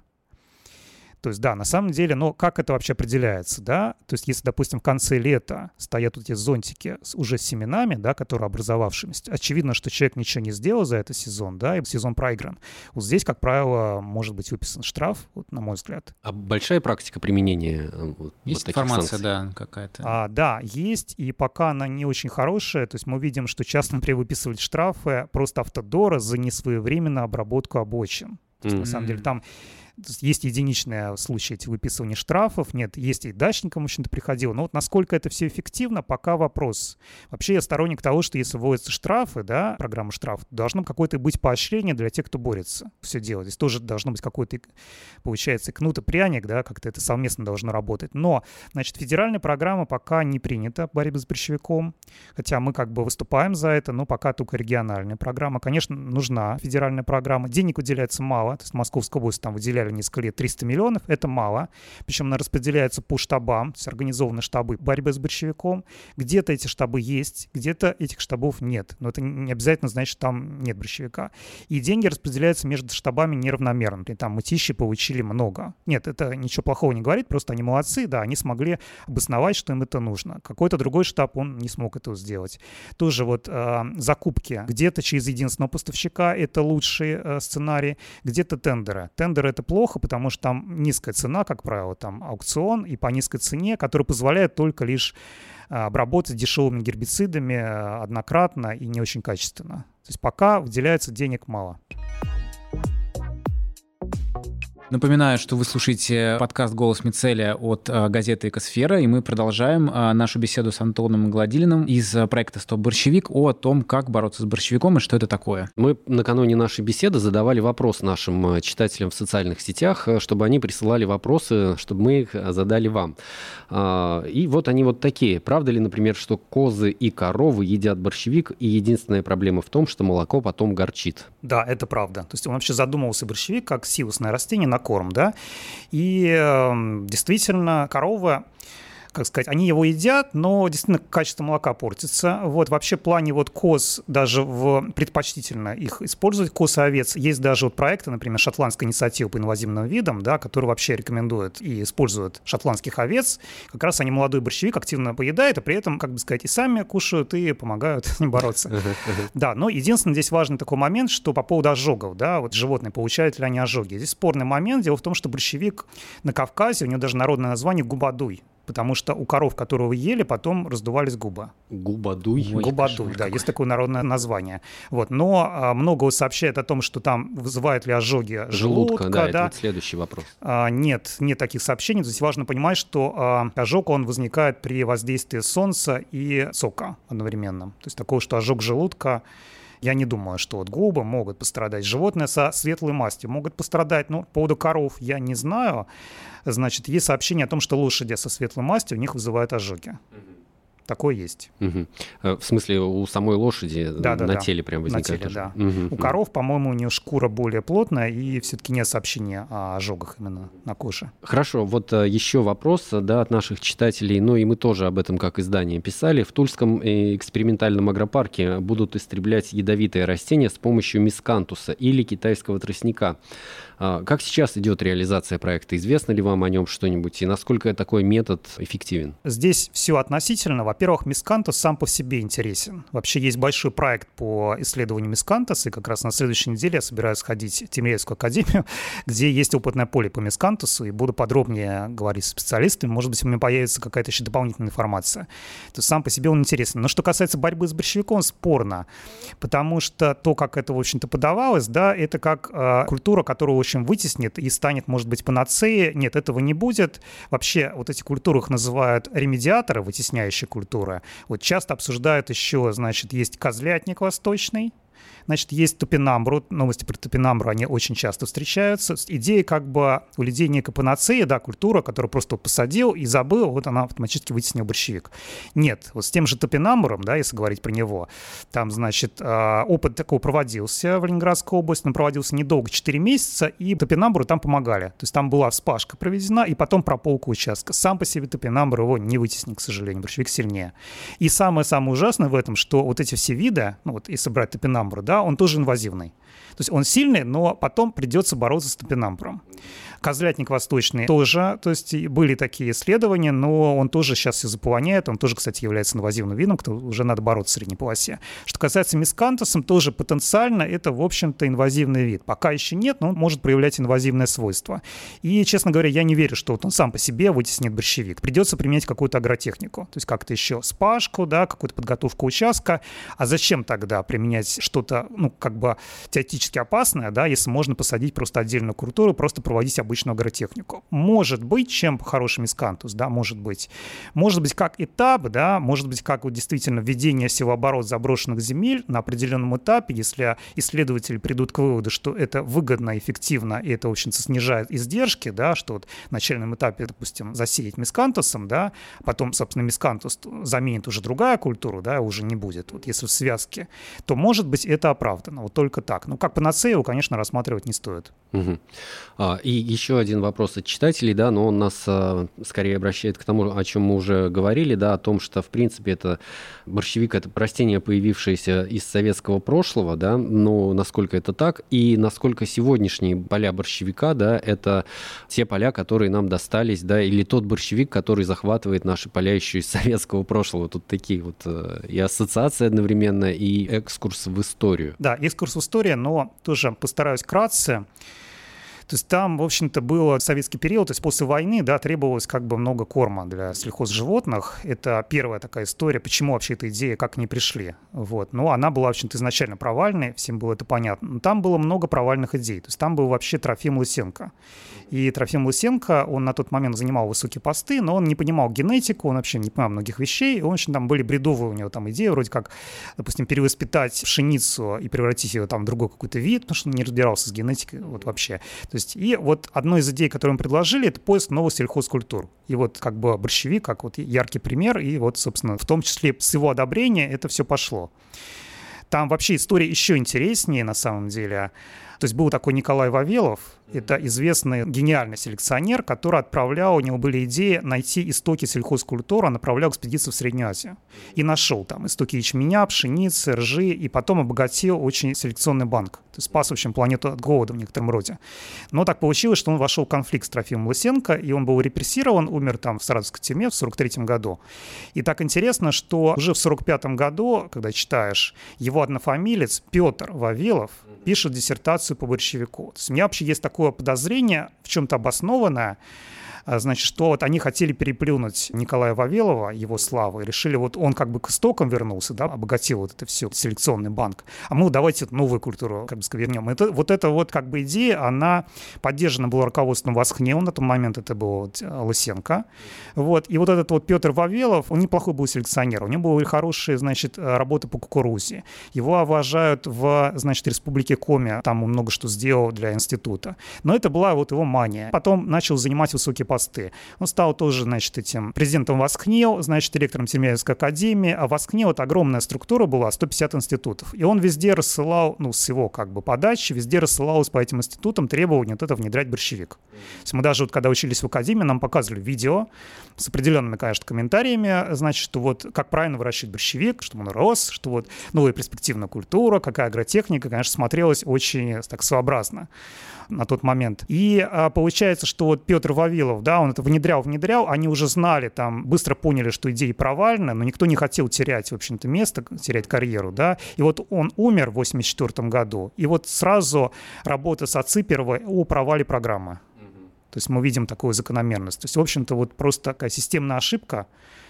То есть, да, на самом деле, но как это вообще определяется, да? То есть, если, допустим, в конце лета стоят вот эти зонтики с уже семенами, да, которые образовавшимися, очевидно, что человек ничего не сделал за этот сезон, да, и сезон проигран. Вот здесь, как правило, может быть выписан штраф, вот, на мой взгляд.
А большая практика применения э, вот,
Есть
вот
информация,
санкций?
да, какая-то?
А, да, есть, и пока она не очень хорошая, то есть мы видим, что часто, например, выписывают штрафы просто автодора за несвоевременную обработку обочин. То есть, mm-hmm. на самом деле, там есть единичные случаи выписывания штрафов, нет, есть и дачникам, в общем-то, приходило. Но вот насколько это все эффективно, пока вопрос. Вообще я сторонник того, что если вводятся штрафы, да, программа штраф, должно какое-то быть поощрение для тех, кто борется все делать. Здесь тоже должно быть какой-то, получается, кнут и пряник, да, как-то это совместно должно работать. Но, значит, федеральная программа пока не принята борьбы с борщевиком, хотя мы как бы выступаем за это, но пока только региональная программа. Конечно, нужна федеральная программа. Денег уделяется мало, то есть Московская область там выделяет выделяли несколько лет 300 миллионов, это мало. Причем она распределяется по штабам, то есть организованы штабы борьбы с борщевиком. Где-то эти штабы есть, где-то этих штабов нет. Но это не обязательно значит, что там нет борщевика. И деньги распределяются между штабами неравномерно. Например, там мытищи получили много. Нет, это ничего плохого не говорит, просто они молодцы, да, они смогли обосновать, что им это нужно. Какой-то другой штаб, он не смог этого сделать. Тоже вот э, закупки. Где-то через единственного поставщика это лучший э, сценарий, где-то тендеры. Тендеры — это плохо, плохо, потому что там низкая цена, как правило, там аукцион, и по низкой цене, которая позволяет только лишь а, обработать дешевыми гербицидами а, однократно и не очень качественно. То есть пока выделяется денег мало.
Напоминаю, что вы слушаете подкаст «Голос Мицеля» от э, газеты «Экосфера», и мы продолжаем э, нашу беседу с Антоном Гладилиным из э, проекта «Стоп борщевик» о том, как бороться с борщевиком и что это такое.
Мы накануне нашей беседы задавали вопрос нашим читателям в социальных сетях, чтобы они присылали вопросы, чтобы мы их задали вам. А, и вот они вот такие. Правда ли, например, что козы и коровы едят борщевик, и единственная проблема в том, что молоко потом горчит?
Да, это правда. То есть он вообще задумывался борщевик как сиусное растение, на корм, да, и э, действительно корова как сказать, они его едят, но действительно качество молока портится. Вот вообще в плане вот коз даже в предпочтительно их использовать, коз и овец. Есть даже вот проекты, например, шотландская инициатива по инвазивным видам, да, которые вообще рекомендуют и используют шотландских овец. Как раз они молодой борщевик активно поедают, а при этом, как бы сказать, и сами кушают, и помогают с ним бороться. Да, но единственное, здесь важный такой момент, что по поводу ожогов, да, вот животные получают ли они ожоги. Здесь спорный момент. Дело в том, что борщевик на Кавказе, у него даже народное название губадуй потому что у коров, которые вы ели, потом раздувались губы.
Губадуй?
Ой, Губадуй, да, какой. есть такое народное название. Вот. Но а, много сообщает о том, что там вызывают ли ожоги желудка. желудка
да, да. это следующий вопрос.
А, нет, нет таких сообщений. Здесь важно понимать, что а, ожог, он возникает при воздействии солнца и сока одновременно. То есть такого, что ожог желудка я не думаю, что вот губы могут пострадать. Животные со светлой мастью могут пострадать. Но по поводу коров я не знаю. Значит, есть сообщение о том, что лошади со светлой мастью у них вызывают ожоги. Такое есть.
Угу. В смысле, у самой лошади да, да, на да. теле прям возникает
На теле, да. Угу. У коров, по-моему, у нее шкура более плотная, и все-таки нет сообщения о ожогах именно на коже.
Хорошо, вот э, еще вопрос да, от наших читателей, ну и мы тоже об этом как издание писали. В Тульском э, экспериментальном агропарке будут истреблять ядовитые растения с помощью мискантуса или китайского тростника. А, как сейчас идет реализация проекта? Известно ли вам о нем что-нибудь? И насколько такой метод эффективен?
Здесь все относительно. Во-первых, мискантус сам по себе интересен. Вообще есть большой проект по исследованию мискантуса, и как раз на следующей неделе я собираюсь сходить в Тимирязевскую академию, где есть опытное поле по мискантусу, и буду подробнее говорить с специалистами. Может быть, у меня появится какая-то еще дополнительная информация. То есть сам по себе он интересен. Но что касается борьбы с борщевиком, спорно, потому что то, как это, в общем-то, подавалось, да, это как э, культура, которую общем, вытеснит и станет, может быть, панацеей. Нет, этого не будет. Вообще, вот эти культуры их называют ремедиаторы, вытесняющие культуры. Вот часто обсуждают еще, значит, есть козлятник восточный, Значит, есть топинамбру, новости про топинамбру, они очень часто встречаются. Идея как бы у людей некая панацея, да, культура, которую просто посадил и забыл, вот она автоматически вытеснила борщевик. Нет, вот с тем же топинамбуром, да, если говорить про него, там, значит, а, опыт такой проводился в Ленинградской области, но проводился недолго, 4 месяца, и топинамбуру там помогали. То есть там была вспашка проведена, и потом прополка участка. Сам по себе топинамбур его не вытеснил, к сожалению, борщевик сильнее. И самое-самое ужасное в этом, что вот эти все виды, ну вот если брать топинамбур, да, он тоже инвазивный. То есть он сильный, но потом придется бороться с топинамбуром. Козлятник восточный тоже, то есть были такие исследования, но он тоже сейчас все заполоняет, он тоже, кстати, является инвазивным видом, кто уже надо бороться в средней полосе. Что касается мискантусом, тоже потенциально это, в общем-то, инвазивный вид. Пока еще нет, но он может проявлять инвазивное свойство. И, честно говоря, я не верю, что вот он сам по себе вытеснит борщевик. Придется применять какую-то агротехнику, то есть как-то еще спашку, да, какую-то подготовку участка. А зачем тогда применять что-то, ну, как бы теоретически опасное, да, если можно посадить просто отдельную культуру, просто проводить обычную агротехнику. Может быть, чем хороший мискантус, да, может быть. Может быть, как этап, да, может быть, как вот действительно введение силооборот заброшенных земель на определенном этапе, если исследователи придут к выводу, что это выгодно, эффективно, и это, в общем-то, снижает издержки, да, что вот в начальном этапе, допустим, засеять мискантусом, да, потом, собственно, мискантус заменит уже другая культура, да, уже не будет, вот если в связке, то, может быть, это оправдано, вот только так. Ну, как панацею, конечно, рассматривать не стоит.
Угу. А, и еще один вопрос от читателей, да, но он нас а, скорее обращает к тому, о чем мы уже говорили, да, о том, что, в принципе, это борщевик — это растение, появившееся из советского прошлого, да, но насколько это так, и насколько сегодняшние поля борщевика, да, это те поля, которые нам достались, да, или тот борщевик, который захватывает наши поля еще из советского прошлого. Тут такие вот э, и ассоциации одновременно, и экскурс в историю.
Да, экскурс в историю, но тоже постараюсь кратце. То есть там, в общем-то, был советский период, то есть после войны, да, требовалось как бы много корма для сельхозживотных. Это первая такая история, почему вообще эта идея, как не пришли. Вот. Но она была, в общем-то, изначально провальной, всем было это понятно. Но там было много провальных идей. То есть там был вообще Трофим Лысенко. И Трофим Лысенко, он на тот момент занимал высокие посты, но он не понимал генетику, он вообще не понимал многих вещей. И, в общем, там были бредовые у него там идеи, вроде как, допустим, перевоспитать пшеницу и превратить ее там в другой какой-то вид, потому что он не разбирался с генетикой вот вообще. То есть, и вот одной из идей, которую мы предложили, это поиск новых сельхозкультур. И вот как бы борщевик, как вот яркий пример, и вот, собственно, в том числе с его одобрения это все пошло. Там вообще история еще интереснее на самом деле. То есть был такой Николай Вавилов, это известный гениальный селекционер, который отправлял, у него были идеи найти истоки сельхозкультуры, он направлял экспедицию в Среднюю Азию. И нашел там истоки ячменя, пшеницы, ржи, и потом обогатил очень селекционный банк. То есть спас, в общем, планету от голода в некотором роде. Но так получилось, что он вошел в конфликт с Трофимом Лысенко, и он был репрессирован, умер там в Саратовской тюрьме в 43 году. И так интересно, что уже в 45 году, когда читаешь, его однофамилец Петр Вавилов пишет диссертацию по борщевику. То есть у меня вообще есть такое подозрение, в чем-то обоснованное, значит, что вот они хотели переплюнуть Николая Вавилова, его славу, и решили, вот он как бы к истокам вернулся, да, обогатил вот это все, селекционный банк, а мы давайте новую культуру как бы вернем. Это, вот эта вот как бы идея, она поддержана была руководством Восхнеу, на тот момент это был вот э, Лысенко, вот, и вот этот вот Петр Вавилов, он неплохой был селекционер, у него были хорошие, значит, работы по кукурузе, его уважают в, значит, Республике Коми, там он много что сделал для института, но это была вот его мания. Потом начал занимать высокие посты. Он стал тоже, значит, этим президентом Воскнил, значит, директором Тимирязевской академии, а Воскнил — это огромная структура была, 150 институтов. И он везде рассылал, ну, с его как бы подачи, везде рассылалось по этим институтам требование вот это внедрять борщевик. То есть мы даже вот когда учились в академии, нам показывали видео с определенными, конечно, комментариями, значит, что вот как правильно выращивать борщевик, чтобы он рос, что вот новая перспективная культура, какая агротехника, конечно, смотрелась очень так своеобразно на тот момент. И а, получается, что вот Петр Вавилов, да, он это внедрял, внедрял, они уже знали, там, быстро поняли, что идея правильная, но никто не хотел терять, в общем-то, место, терять карьеру, да. И вот он умер в 84 году, и вот сразу работа с Ациперовой о провале программы. То есть мы видим такую закономерность. То есть, в общем-то, вот просто такая системная ошибка,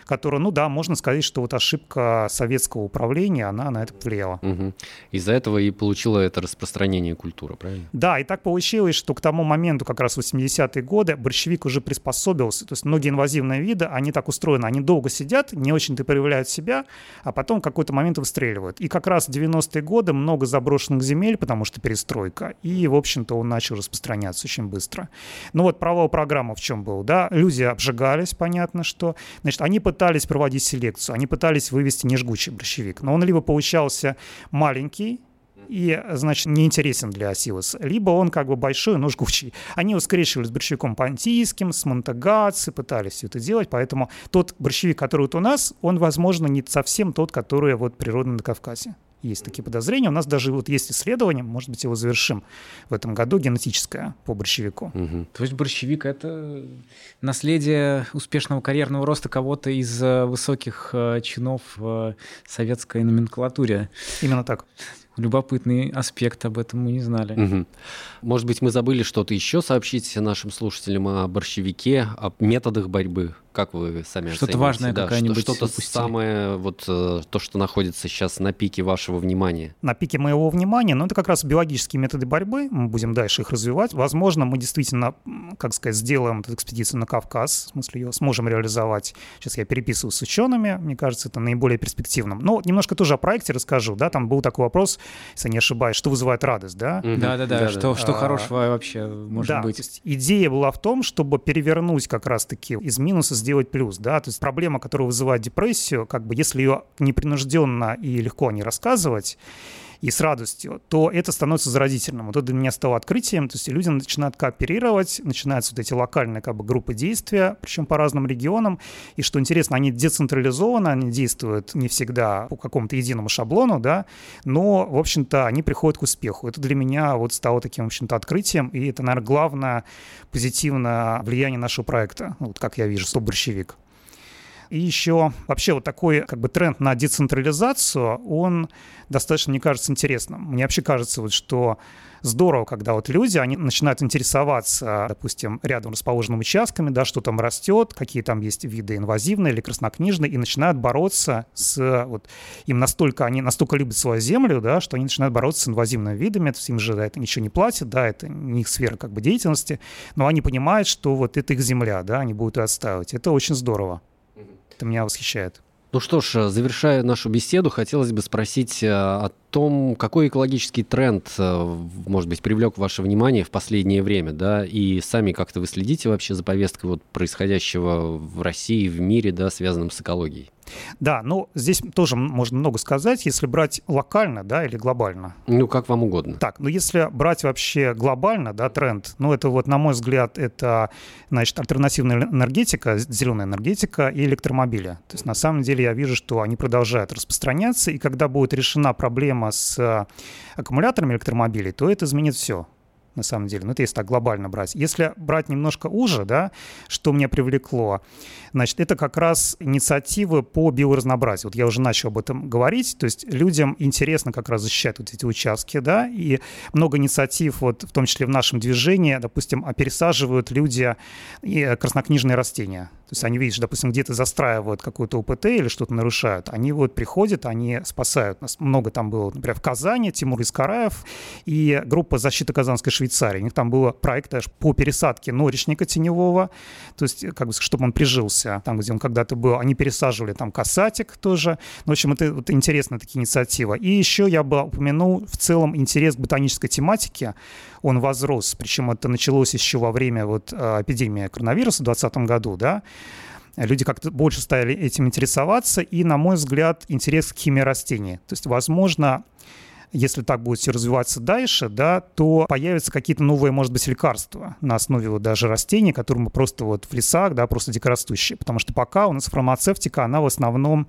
которая, ну да, можно сказать, что вот ошибка советского управления, она на это повлияла.
Угу. Из-за этого и получила это распространение культуры, правильно?
Да, и так получилось, что к тому моменту, как раз 80-е годы, борщевик уже приспособился. То есть многие инвазивные виды, они так устроены, они долго сидят, не очень-то проявляют себя, а потом в какой-то момент выстреливают. И как раз в 90-е годы много заброшенных земель, потому что перестройка, и, в общем-то, он начал распространяться очень быстро. Ну вот провал программы в чем был, да? Люди обжигались, понятно, что. Значит, они под пытались проводить селекцию, они пытались вывести нежгучий борщевик, но он либо получался маленький, и, значит, неинтересен для силос. Либо он как бы большой, но жгучий. Они его с борщевиком пантийским, с монтагаци, пытались все это делать, поэтому тот борщевик, который вот у нас, он, возможно, не совсем тот, который вот природный на Кавказе есть такие подозрения. У нас даже вот есть исследование, может быть, его завершим в этом году, генетическое по борщевику.
Угу. То есть борщевик — это наследие успешного карьерного роста кого-то из э, высоких э, чинов в советской номенклатуре.
Именно так
любопытный аспект, об этом мы не знали.
Угу. Может быть, мы забыли что-то еще сообщить нашим слушателям о борщевике, о методах борьбы как вы сами
Что-то важное да, какая-нибудь
Что-то самое, вот э, то, что находится сейчас на пике вашего внимания.
На пике моего внимания, ну, это как раз биологические методы борьбы. Мы будем дальше их развивать. Возможно, мы действительно, как сказать, сделаем эту экспедицию на Кавказ, в смысле ее сможем реализовать. Сейчас я переписываю с учеными, мне кажется, это наиболее перспективным. Но немножко тоже о проекте расскажу, да, там был такой вопрос, если не ошибаюсь, что вызывает радость, да?
Да-да-да, что, что а, хорошего вообще может
да,
быть?
идея была в том, чтобы перевернуть как раз-таки из минуса сделать плюс, да, то есть проблема, которая вызывает депрессию, как бы если ее непринужденно и легко не рассказывать, и с радостью, то это становится заразительным. Вот это для меня стало открытием. То есть люди начинают кооперировать, начинаются вот эти локальные как бы, группы действия, причем по разным регионам. И что интересно, они децентрализованы, они действуют не всегда по какому-то единому шаблону, да, но, в общем-то, они приходят к успеху. Это для меня вот стало таким, в общем-то, открытием, и это, наверное, главное позитивное влияние нашего проекта, вот как я вижу, «Стоп борщевик». И еще вообще вот такой как бы тренд на децентрализацию, он достаточно, мне кажется, интересным. Мне вообще кажется, вот, что здорово, когда вот люди, они начинают интересоваться, допустим, рядом расположенными участками, да, что там растет, какие там есть виды инвазивные или краснокнижные, и начинают бороться с, вот, им настолько, они настолько любят свою землю, да, что они начинают бороться с инвазивными видами, то есть им же да, это ничего не платит, да, это не их сфера как бы деятельности, но они понимают, что вот это их земля, да, они будут ее отстаивать. Это очень здорово. Это меня восхищает.
Ну что ж, завершая нашу беседу, хотелось бы спросить э, о том, какой экологический тренд, э, может быть, привлек ваше внимание в последнее время, да, и сами как-то вы следите вообще за повесткой вот происходящего в России, в мире, да, связанным с экологией?
Да, ну здесь тоже можно много сказать, если брать локально, да, или глобально.
Ну, как вам угодно.
Так, ну если брать вообще глобально, да, тренд, ну это вот, на мой взгляд, это, значит, альтернативная энергетика, зеленая энергетика и электромобили. То есть на самом деле я вижу, что они продолжают распространяться, и когда будет решена проблема с э, аккумуляторами электромобилей, то это изменит все на самом деле. Ну, это если так глобально брать. Если брать немножко уже, да, что меня привлекло, значит, это как раз инициативы по биоразнообразию. Вот я уже начал об этом говорить. То есть людям интересно как раз защищать вот эти участки, да, и много инициатив, вот в том числе в нашем движении, допустим, а пересаживают люди э, краснокнижные растения. То есть они что, допустим, где-то застраивают какую-то УПТ или что-то нарушают. Они вот приходят, они спасают. Нас много там было, например, в Казани, Тимур Искараев и группа защиты Казанской Швейцарии. У них там было проект аж по пересадке норичника теневого, то есть как бы, чтобы он прижился там, где он когда-то был. Они пересаживали там касатик тоже. Ну, в общем, это вот интересная такая инициатива. И еще я бы упомянул в целом интерес к ботанической тематике. Он возрос, причем это началось еще во время вот э, эпидемии коронавируса в 2020 году, да, люди как-то больше стали этим интересоваться, и, на мой взгляд, интерес к химии растений. То есть, возможно, если так будет все развиваться дальше, да, то появятся какие-то новые, может быть, лекарства на основе вот даже растений, которые мы просто вот в лесах, да, просто дикорастущие. Потому что пока у нас фармацевтика, она в основном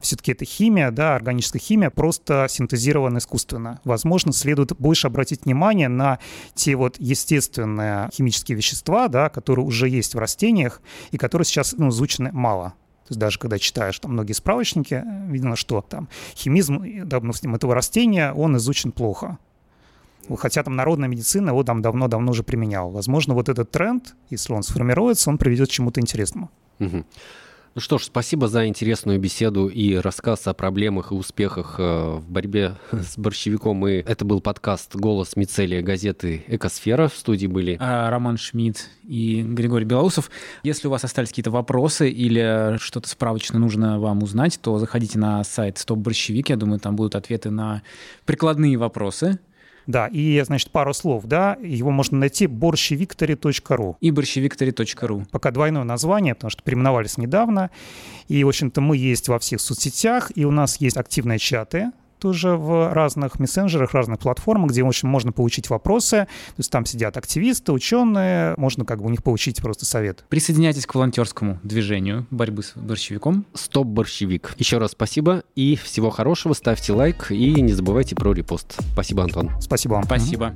все-таки это химия, да, органическая химия, просто синтезирована искусственно. Возможно, следует больше обратить внимание на те вот естественные химические вещества, да, которые уже есть в растениях и которые сейчас ну, изучены мало. То есть даже когда читаешь там многие справочники, видно, что там химизм, допустим, этого растения, он изучен плохо. Хотя там народная медицина его там давно-давно уже применяла. Возможно, вот этот тренд, если он сформируется, он приведет к чему-то интересному.
Угу. Ну что ж, спасибо за интересную беседу и рассказ о проблемах и успехах э, в борьбе с борщевиком. И это был подкаст «Голос Мицелия» газеты «Экосфера». В студии были
а, Роман Шмидт и Григорий Белоусов. Если у вас остались какие-то вопросы или что-то справочно нужно вам узнать, то заходите на сайт «Стоп Борщевик». Я думаю, там будут ответы на прикладные вопросы.
Да, и, значит, пару слов, да, его можно найти борщевикторе.ру.
И борщевикторе.ру.
Пока двойное название, потому что переименовались недавно. И, в общем-то, мы есть во всех соцсетях, и у нас есть активные чаты, тоже в разных мессенджерах, разных платформах, где, в общем, можно получить вопросы. То есть там сидят активисты, ученые, можно как бы у них получить просто совет.
Присоединяйтесь к волонтерскому движению борьбы с борщевиком.
Стоп борщевик. Еще раз спасибо и всего хорошего. Ставьте лайк и не забывайте про репост. Спасибо, Антон.
Спасибо вам.
Спасибо.